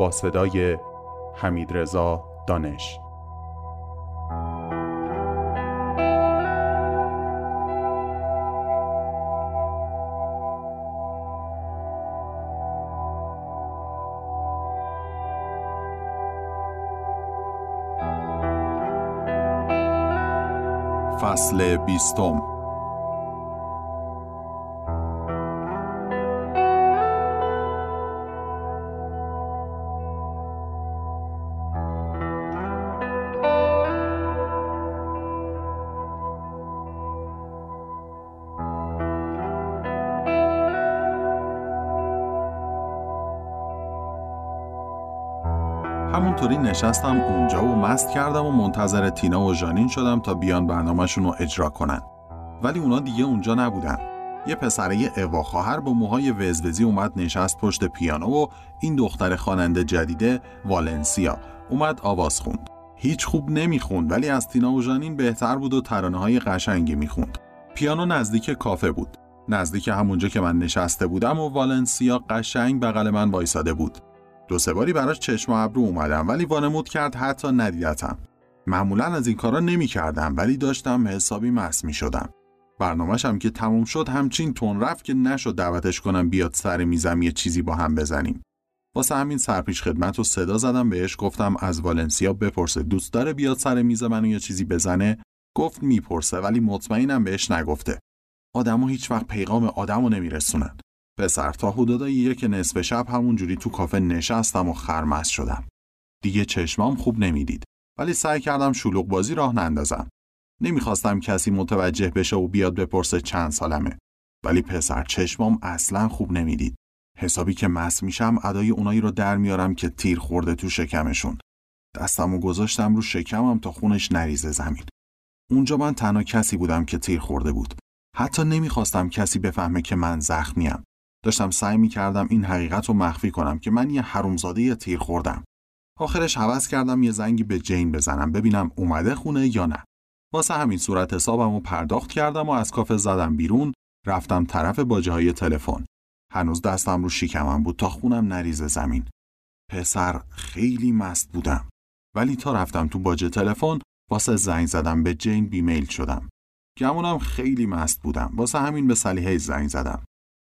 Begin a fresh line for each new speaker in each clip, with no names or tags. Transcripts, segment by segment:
با صدای حمید رضا دانش. فصل بیستم. همونطوری نشستم اونجا و مست کردم و منتظر تینا و ژانین شدم تا بیان برنامهشون رو اجرا کنن. ولی اونا دیگه اونجا نبودن. یه پسره اوا خواهر با موهای وزوزی اومد نشست پشت پیانو و این دختر خواننده جدیده والنسیا اومد آواز خوند. هیچ خوب نمی‌خوند ولی از تینا و ژانین بهتر بود و ترانه های قشنگی می‌خوند. پیانو نزدیک کافه بود. نزدیک همونجا که من نشسته بودم و والنسیا قشنگ بغل من وایساده بود. دو سه باری براش چشم و ابرو اومدم ولی وانمود کرد حتی ندیدتم. معمولا از این کارا نمی کردم ولی داشتم حسابی مس می شدم برنامهشم که تموم شد همچین تون رفت که نشد دعوتش کنم بیاد سر میزم یه چیزی با هم بزنیم. واسه همین سرپیش خدمت و صدا زدم بهش گفتم از والنسیا بپرسه دوست داره بیاد سر میز منو یه چیزی بزنه؟ گفت می‌پرسه ولی مطمئنم بهش نگفته. آدمو هیچ وقت پیغام آدمو نمیرسونن. پسر تا حدود یک نصف شب همونجوری تو کافه نشستم و خرمس شدم. دیگه چشمام خوب نمی‌دید. ولی سعی کردم شلوغ بازی راه نندازم. نمی‌خواستم کسی متوجه بشه و بیاد بپرسه چند سالمه. ولی پسر چشمام اصلا خوب نمی‌دید. حسابی که مس میشم ادای اونایی رو در میارم که تیر خورده تو شکمشون. دستم گذاشتم رو شکمم تا خونش نریزه زمین. اونجا من تنها کسی بودم که تیر خورده بود. حتی نمی‌خواستم کسی بفهمه که من زخمیم. داشتم سعی می کردم این حقیقت رو مخفی کنم که من یه حرومزاده تیر خوردم. آخرش حوض کردم یه زنگی به جین بزنم ببینم اومده خونه یا نه. واسه همین صورت حسابم رو پرداخت کردم و از کافه زدم بیرون رفتم طرف باجه های تلفن. هنوز دستم رو شکمم بود تا خونم نریزه زمین. پسر خیلی مست بودم. ولی تا رفتم تو باجه تلفن واسه زنگ زدم به جین بیمیل شدم. گمونم خیلی مست بودم. واسه همین به صلیحه زنگ زدم.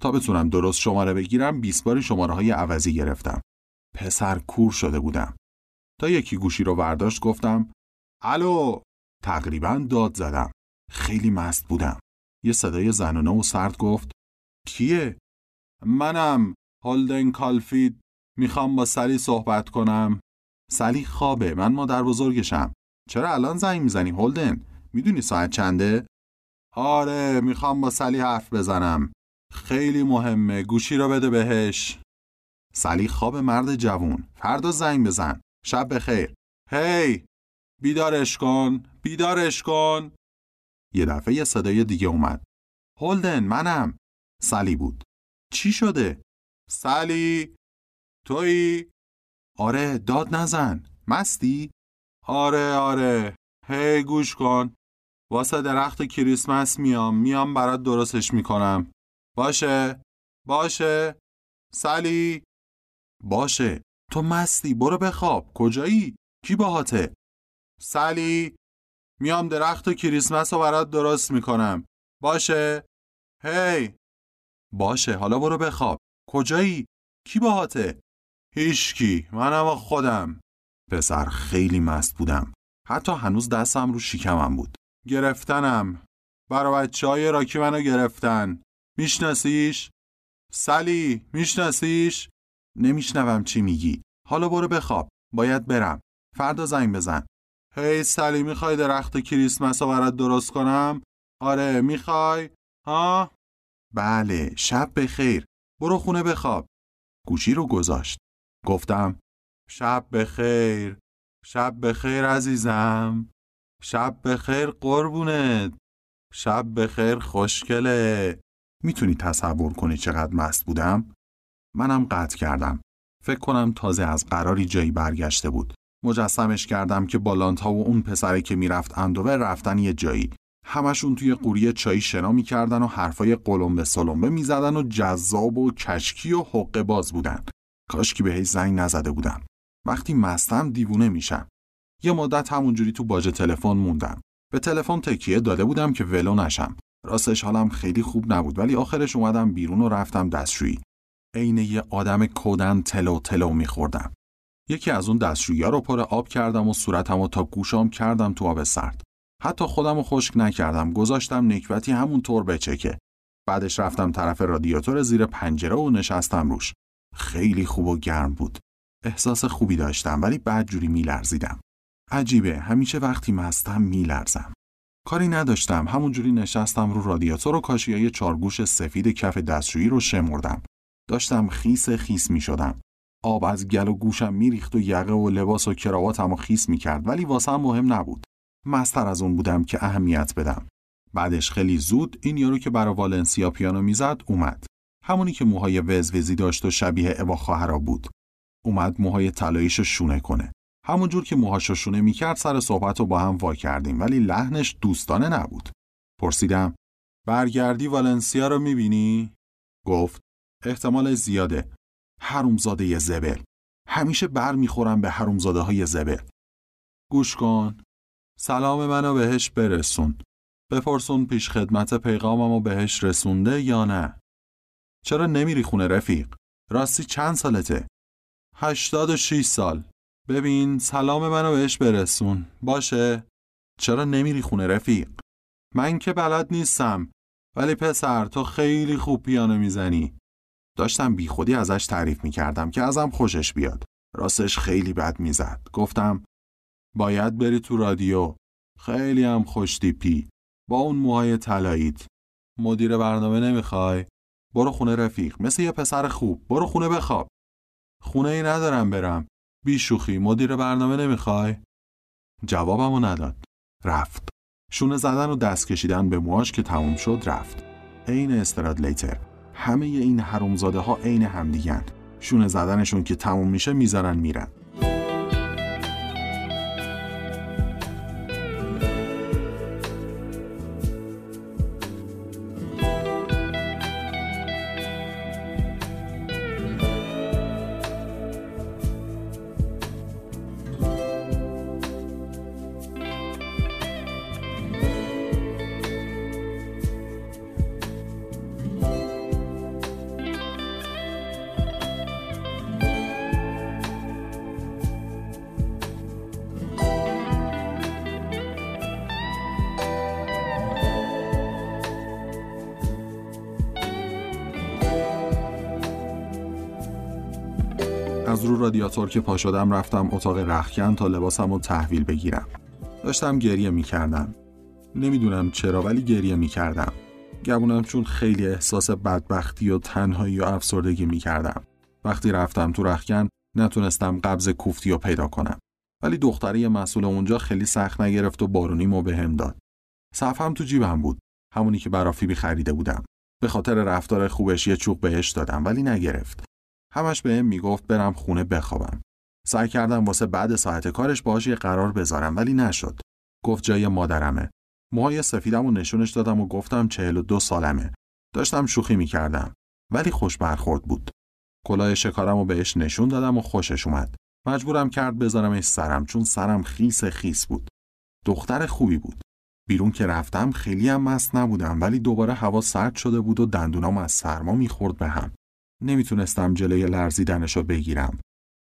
تا بتونم درست شماره بگیرم 20 باری شماره های عوضی گرفتم. پسر کور شده بودم. تا یکی گوشی رو برداشت گفتم الو تقریبا داد زدم. خیلی مست بودم. یه صدای زنانه و سرد گفت کیه؟ منم هولدن کالفید می‌خوام با سلی صحبت کنم. سلی خوابه من مادر بزرگشم. چرا الان زنگ می‌زنی هولدن؟ می‌دونی ساعت چنده؟ آره می‌خوام با سلی حرف بزنم. خیلی مهمه. گوشی رو بده بهش. سلی خواب مرد جوون. فردا زنگ بزن. شب بخیر. هی! بیدارش کن. بیدارش کن. یه دفعه یه صدای دیگه اومد. هولدن منم. سلی بود. چی شده؟ سلی توی؟ آره داد نزن. مستی؟ آره آره. هی گوش کن. واسه درخت کریسمس میام. میام برات درستش می‌کنم. باشه باشه. سلی باشه. تو مستی برو بخواب. کجایی؟ کی باهاته سلی میام درخت و کریسمس رو برات درست می‌کنم. باشه. هی. باشه حالا برو بخواب. کجایی؟ کی باهاته هیچکی. منم و خودم. پسر خیلی مست بودم. حتی هنوز دستم رو شیکمم بود. گرفتنم. برای بچه های راکی منو گرفتن. میشناسیش؟ سلی میشناسیش؟ نمیشنوم چی میگی. حالا برو بخواب. باید برم. فردا زنگ بزن. هی سلی می‌خوای درخت کریسمس رو برات درست کنم؟ آره می‌خوای؟ ها؟ بله شب بخیر. برو خونه بخواب. گوشی رو گذاشت. گفتم شب بخیر. شب بخیر عزیزم. شب بخیر قربونت. شب بخیر خوشگله. می‌تونی تصور کنی چقدر مست بودم؟ منم قطع کردم. فکر کنم تازه از قراری جایی برگشته بود. مجسمش کردم که بالانت ها و اون پسره که می‌رفت اندوه رفتن یه جایی. همشون توی قوری چایی شنا می‌کردن و حرفای قلمبه سلمبه می‌زدن و جذاب و کشکی و حقه باز بودن. کاش که بهش زنگ نزده بودم وقتی مستم دیوونه میشم. یه مدت همونجوری تو باج تلفن موندم. به تلفن تکیه داده بودم که ولو نشم. راستش حالم خیلی خوب نبود ولی آخرش اومدم بیرون و رفتم دستشویی. عین یه آدم کودن تلو تلو میخوردم. یکی از اون دستشویی رو پر آب کردم و صورتم و تا گوشام کردم تو آب سرد. حتی خودم رو خشک نکردم گذاشتم نکبتی همون طور بچکه بعدش رفتم طرف رادیاتور زیر پنجره و نشستم روش. خیلی خوب و گرم بود. احساس خوبی داشتم ولی بعد جوری میلرزیدم. عجیبه همیشه وقتی مستم میلرزم. کاری نداشتم همونجوری نشستم رو رادیاتور و کاشیای چارگوش سفید کف دستشویی رو شمردم داشتم خیس خیس می شدم. آب از گل و گوشم میریخت و یقه و لباس و کراواتم و خیس می کرد ولی واسم مهم نبود. مستر از اون بودم که اهمیت بدم. بعدش خیلی زود این یارو که برا والنسیا پیانو می‌زد اومد. همونی که موهای وزوزی داشت و شبیه اوا خواهرا بود. اومد موهای طلاییشو شونه کنه. همونجور که موهاشو شونه می‌کرد سر صحبت رو با هم وا کردیم ولی لحنش دوستانه نبود. پرسیدم برگردی والنسیا رو می‌بینی؟ گفت احتمال زیاده. حرومزاده زبل. همیشه بر می‌خورم به حرومزاده های زبل. گوش کن. سلام منو بهش برسون. بپرسون پیش خدمت پیغاممو بهش رسونده یا نه؟ چرا نمیری خونه رفیق؟ راستی چند سالته؟ هشتاد و شیش سال. ببین سلام منو بهش برسون. باشه؟ چرا نمیری خونه رفیق؟ من که بلد نیستم. ولی پسر تو خیلی خوب پیانو می‌زنی. داشتم بیخودی ازش تعریف می‌کردم که ازم خوشش بیاد. راستش خیلی بد می‌زد. گفتم باید بری تو رادیو. خیلی هم خوش دیپی. با اون موهای طلاییت. مدیر برنامه نمی‌خوای؟ برو خونه رفیق. مثل یه پسر خوب. برو خونه بخواب. خونه ای ندارم برم. بی شوخی مدیر برنامه نمی‌خوای؟ جوابمو نداد. رفت. شونه زدن و دست کشیدن به موهاش که تموم شد رفت. عین استرادلیتر. همه این حرومزاده ها عین همدیگن شونه زدنشون که تموم میشه می‌ذارن میرن از رو رادیاتور که پا شدم رفتم اتاق رخکن تا لباسم رو تحویل بگیرم. داشتم گریه می‌کردم. نمی‌دونم چرا ولی گریه می‌کردم. گمونم چون خیلی احساس بدبختی و تنهایی و افسردگی می‌کردم. وقتی رفتم تو رخکن نتونستم قبض کوفتی رو پیدا کنم. ولی دختری مسئول اونجا خیلی سخت نگرفت و بارونی مو بهم داد. صفم تو جیبم بود. همونی که برا فیبی خریده بودم. به خاطر رفتار خوبش یه چوق بهش دادم ولی نگرفت. همش بهم می‌گفت برم خونه بخوابم. سعی کردم واسه بعد ساعت کارش باهاش یه قرار بذارم ولی نشد. گفت جای مادرمه. موهای سفیدم و نشونش دادم و گفتم چهل و دو سالمه. داشتم شوخی می‌کردم. ولی خوش برخورد بود. کلاه شکارم و بهش نشون دادم و خوشش اومد. مجبورم کرد بذارمش سرم چون سرم خیس خیس بود. دختر خوبی بود. بیرون که رفتم خیلی هم مست نبودم ولی دوباره هوا سرد شده بود و دندونام از سرما می‌خورد به هم. نمی‌تونستم جلوی لرزیدنش رو بگیرم.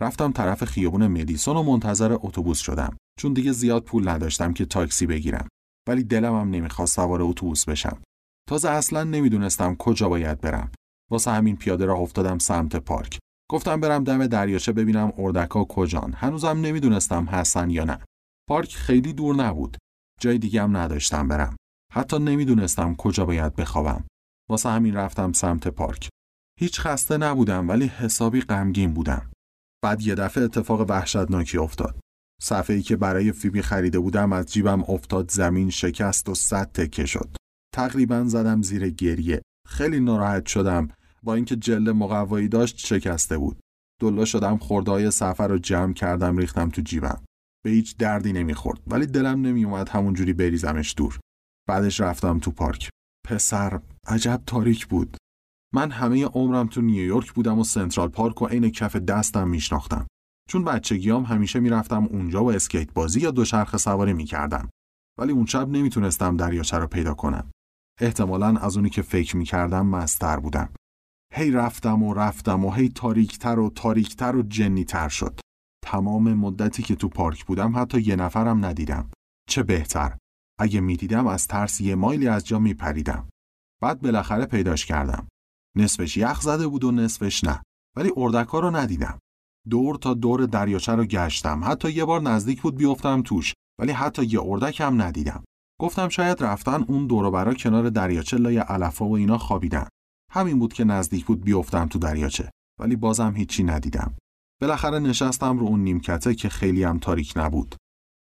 رفتم طرف خیابون مدیسون و منتظر اتوبوس شدم چون دیگه زیاد پول نداشتم که تاکسی بگیرم ولی دلم هم نمی‌خواست سوار اتوبوس بشم. تازه اصلا نمی‌دونستم کجا باید برم. واسه همین پیاده راه افتادم سمت پارک. گفتم برم دم دریاچه ببینم اردکا کجان. هنوزم نمی‌دونستم هستن یا نه. پارک خیلی دور نبود. جای دیگه هم نداشتم برم. حتی نمی‌دونستم کجا باید بخوابم. واسه همین رفتم سمت پارک. هیچ خسته نبودم ولی حسابی غمگین بودم. بعد یه دفعه اتفاق وحشتناکی افتاد. صفحه ای که برای فیبی خریده بودم از جیبم افتاد زمین شکست و صد تکه شد. تقریبا زدم زیر گریه. خیلی ناراحت شدم با اینکه جلد مقوایی داشت شکسته بود. دلا شدم خردای سفر رو جمع کردم ریختم تو جیبم. به هیچ دردی نمی‌خورد ولی دلم نمیومد همونجوری بریزمش دور. بعدش رفتم تو پارک. پسر عجب تاریک بود. من همه عمرم تو نیویورک بودم و سنترال پارک و عین کف دستم میشناختم. چون بچگیام همیشه می‌رفتم اونجا و اسکیت بازی یا دوچرخه سواری می‌کردم. ولی اون شب نمی‌تونستم دریاچه رو پیدا کنم. احتمالا از اونی که فکر می‌کردم مستر بودم. هی رفتم و رفتم و هی تاریکتر و تاریکتر و جنیتر شد. تمام مدتی که تو پارک بودم حتی یه نفرم ندیدم. چه بهتر. اگه می‌دیدم از ترس یه مایلی از جا میپریدم. بعد بالاخره پیداش کردم. نصفش یخ زده بود و نصفش نه. ولی اردکا رو ندیدم. دور تا دور دریاچه رو گشتم. حتی یه بار نزدیک بود بیفتم توش. ولی حتی یه اردک هم ندیدم. گفتم شاید رفتن اون دور برا کنار دریاچه لای علفا و اینا خوابیدن. همین بود که نزدیک بود بیفتم تو دریاچه. ولی بازم هیچی ندیدم. بالاخره نشستم رو اون نیمکته که خیلی هم تاریک نبود.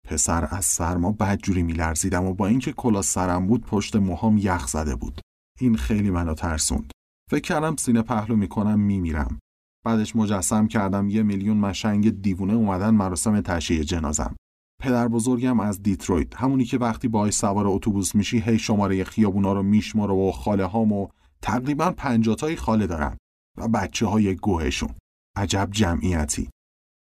پسر از سرما بدجوری میلرزیدم و با اینکه کلا سرم بود پشت موهام یخ زده بود. این خیلی منو ترسوند. فکر کردم سینه پهلو می‌کنم میمیرم. بعدش مجسم کردم یه میلیون مشنگ دیوونه اومدن مراسم تشییع جنازم. پدر بزرگم از دیترویت همونی که وقتی باهاش سوار اتوبوس میشی هی شماره خیابونا رو میشماره و خاله هامو تقریبا پنجاتایی خاله دارم و بچه های گوهشون. عجب جمعیتی.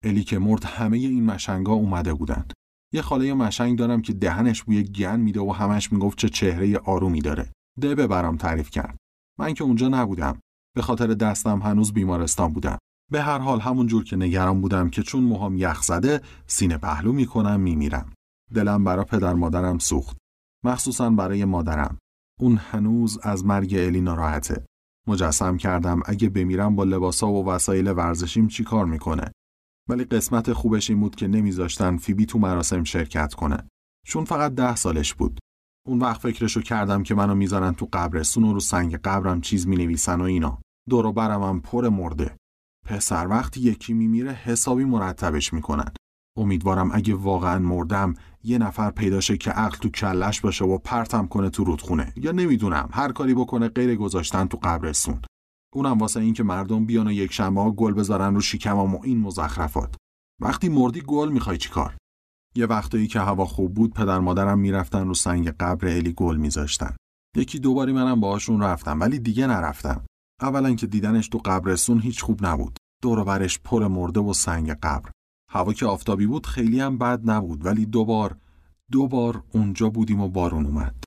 الی که مرد همه این مشنگا اومده بودن. یه خاله مشنگ دارم که دهنش بوی گن میده و همش می‌گفت چه چهره آرومی داره. دبه برام تعریف کرد. من که اونجا نبودم. به خاطر دستم هنوز بیمارستان بودم. به هر حال همون جور که نگران بودم که چون موهام یخ زده سینه پهلو می‌کنم میمیرم. دلم برا پدر مادرم سوخت. مخصوصا برای مادرم. اون هنوز از مرگ الی ناراحته. مجسم کردم اگه بمیرم با لباسا و وسایل ورزشیم چی کار می‌کنه. ولی قسمت خوبش این بود که نمیذاشتن فیبی تو مراسم شرکت کنه. چون فقط ده سالش بود. اون وقت فکرشو کردم که منو می‌ذارن تو قبرستون و رو سنگ قبرم چیز می‌نویسن و اینا. دور برم پر مرده. پسر وقتی یکی میمیره حسابی مرتبش می‌کنن. امیدوارم اگه واقعا مردم یه نفر پیداشه که عقل تو کلش باشه و پرتم کنه تو رودخونه یا نمی‌دونم هر کاری بکنه غیر گذاشتن تو قبرستون اونم واسه اینکه مردم بیان و یک ها گل بذارن رو شکمم و این مزخرفات وقتی مردی گل می‌خوای چیکار یه وقتایی که هوا خوب بود پدر مادرم می‌رفتن رو سنگ قبر الی گل میذاشتن. یکی دوباری منم باهاشون رفتم ولی دیگه نرفتم. اولا که دیدنش تو قبرستون هیچ خوب نبود. دور پر مرده و سنگ قبر. هوا که آفتابی بود خیلی هم بد نبود ولی دوبار دوبار اونجا بودیم و بارون اومد.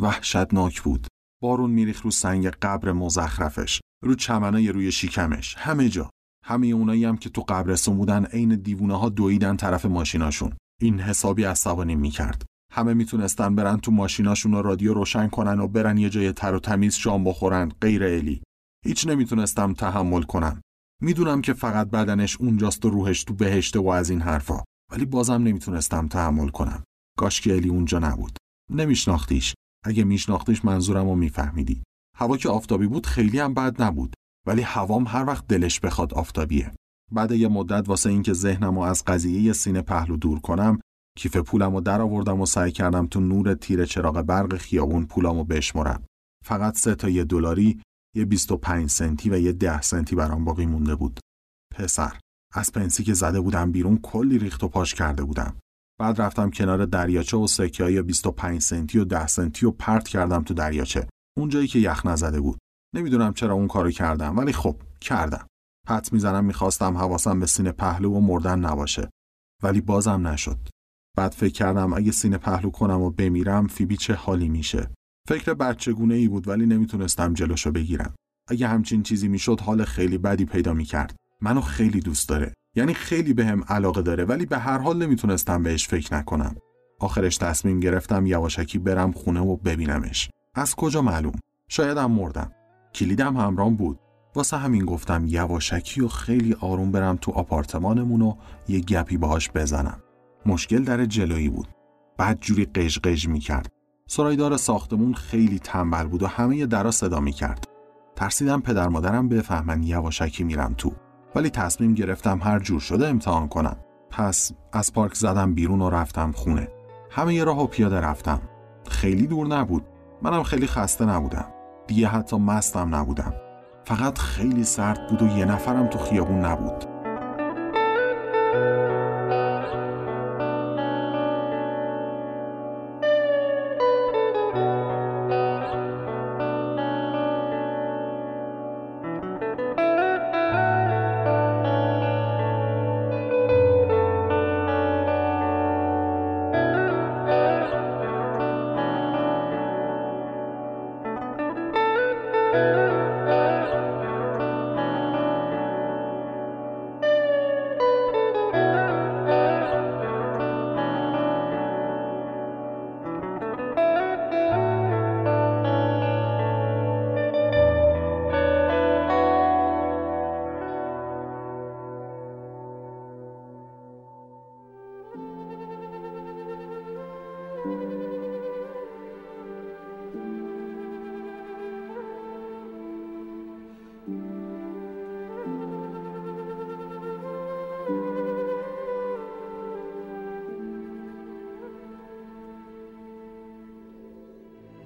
وحشتناک بود. بارون میریخ رو سنگ قبر مزخرفش رو چمنای روی شیکمش همه جا. همه اونایی هم که تو قبرستون بودن عین دیوونه ها دویدن طرف ماشیناشون. این حسابی عصبانی می‌کرد. همه می‌تونستن برن تو ماشیناشون و رادیو روشن کنن و برن یه جای تر و تمیز شام بخورن غیر الی هیچ نمی‌تونستم تحمل کنم. می‌دونم که فقط بدنش اونجاست و روحش تو بهشته و از این حرفا. ولی بازم نمی‌تونستم تحمل کنم. کاش که الی اونجا نبود. نمیشناختیش. اگه میشناختیش منظورم رو میفهمیدی. هوا که آفتابی بود خیلی هم بد نبود. ولی هوام هر وقت دلش بخواد آفتابیه. بعد یه مدت واسه اینکه ذهنم رو از قضیه سینه پهلو دور کنم کیف پولم رو در آوردم و سعی کردم تو نور تیر چراغ برق خیابون پولامو بشمرم فقط سه تا یه دلاری یه 25 سنتی و یه 10 سنتی برام باقی مونده بود. پسر از پنسی که زده بودم بیرون کلی ریخت و پاش کرده بودم. بعد رفتم کنار دریاچه و سکه های 25 سنتی و 10 سنتی و پرت کردم تو دریاچه. اون جایی که یخ نزده بود. نمی‌دونم چرا اون کارو کردم ولی خب کردم. حد می‌زنم می‌خواستم حواسم به سینه پهلو و مردن نباشه. ولی بازم نشد. بعد فکر کردم اگه سینه پهلو کنم و بمیرم فیبی چه حالی میشه. فکر بچگونه ای بود ولی نمی‌تونستم جلوشو بگیرم. اگه همچین چیزی می‌شد حال خیلی بدی پیدا می‌کرد. منو خیلی دوست داره. یعنی خیلی بهم به علاقه داره ولی به هر حال نمی‌تونستم بهش فکر نکنم. آخرش تصمیم گرفتم یواشکی برم خونه و ببینمش. از کجا معلوم؟ شایدم مردم. کلیدم همرام بود. واسه همین گفتم یواشکی و خیلی آروم برم تو آپارتمانمون و یه گپی باهاش بزنم. مشکل در جلویی بود. بعد جوری قژ می‌کرد. سرایدار ساختمون خیلی تنبل بود و همه درا صدا می‌کرد. ترسیدم پدر مادرم بفهمن یواشکی میرم تو. ولی تصمیم گرفتم هر جور شده امتحان کنم. پس از پارک زدم بیرون و رفتم خونه. همه یه راه و پیاده رفتم. خیلی دور نبود. منم خیلی خسته نبودم. دیگه حتی مستم نبودم. فقط خیلی سرد بود و یه نفرم تو خیابون نبود.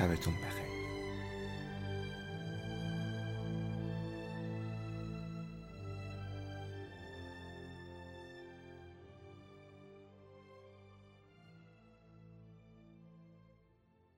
شبتون بخیر.